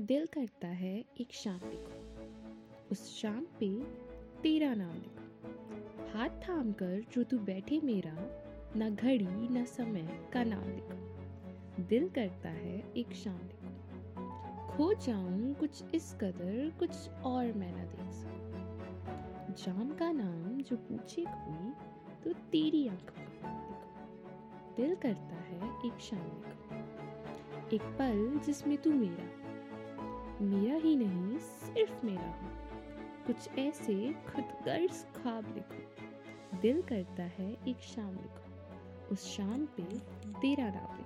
दिल करता है एक शाम लिखो। उस शाम पे तेरा नाम लिखो। हाथ थाम कर जो तू बैठे मेरा, ना घड़ी, ना समय का नाम लिखो। दिल करता है एक शाम लिखो। खो जाऊँ कुछ इस कदर, कुछ और मैं ना देख सकूँ। जाम का नाम जो पूछे कोई तो तेरी आँखों का लिखो। दिल करता है एक शाम लिखो। एक पल जिसमें तू मेरा मेरा ही नहीं, सिर्फ़ मेरा हो। कुछ ऐसे खुद गर्ज ख्वाब लिखो। दिल करता है एक शाम लिखो। उस शाम पे तेरा नाम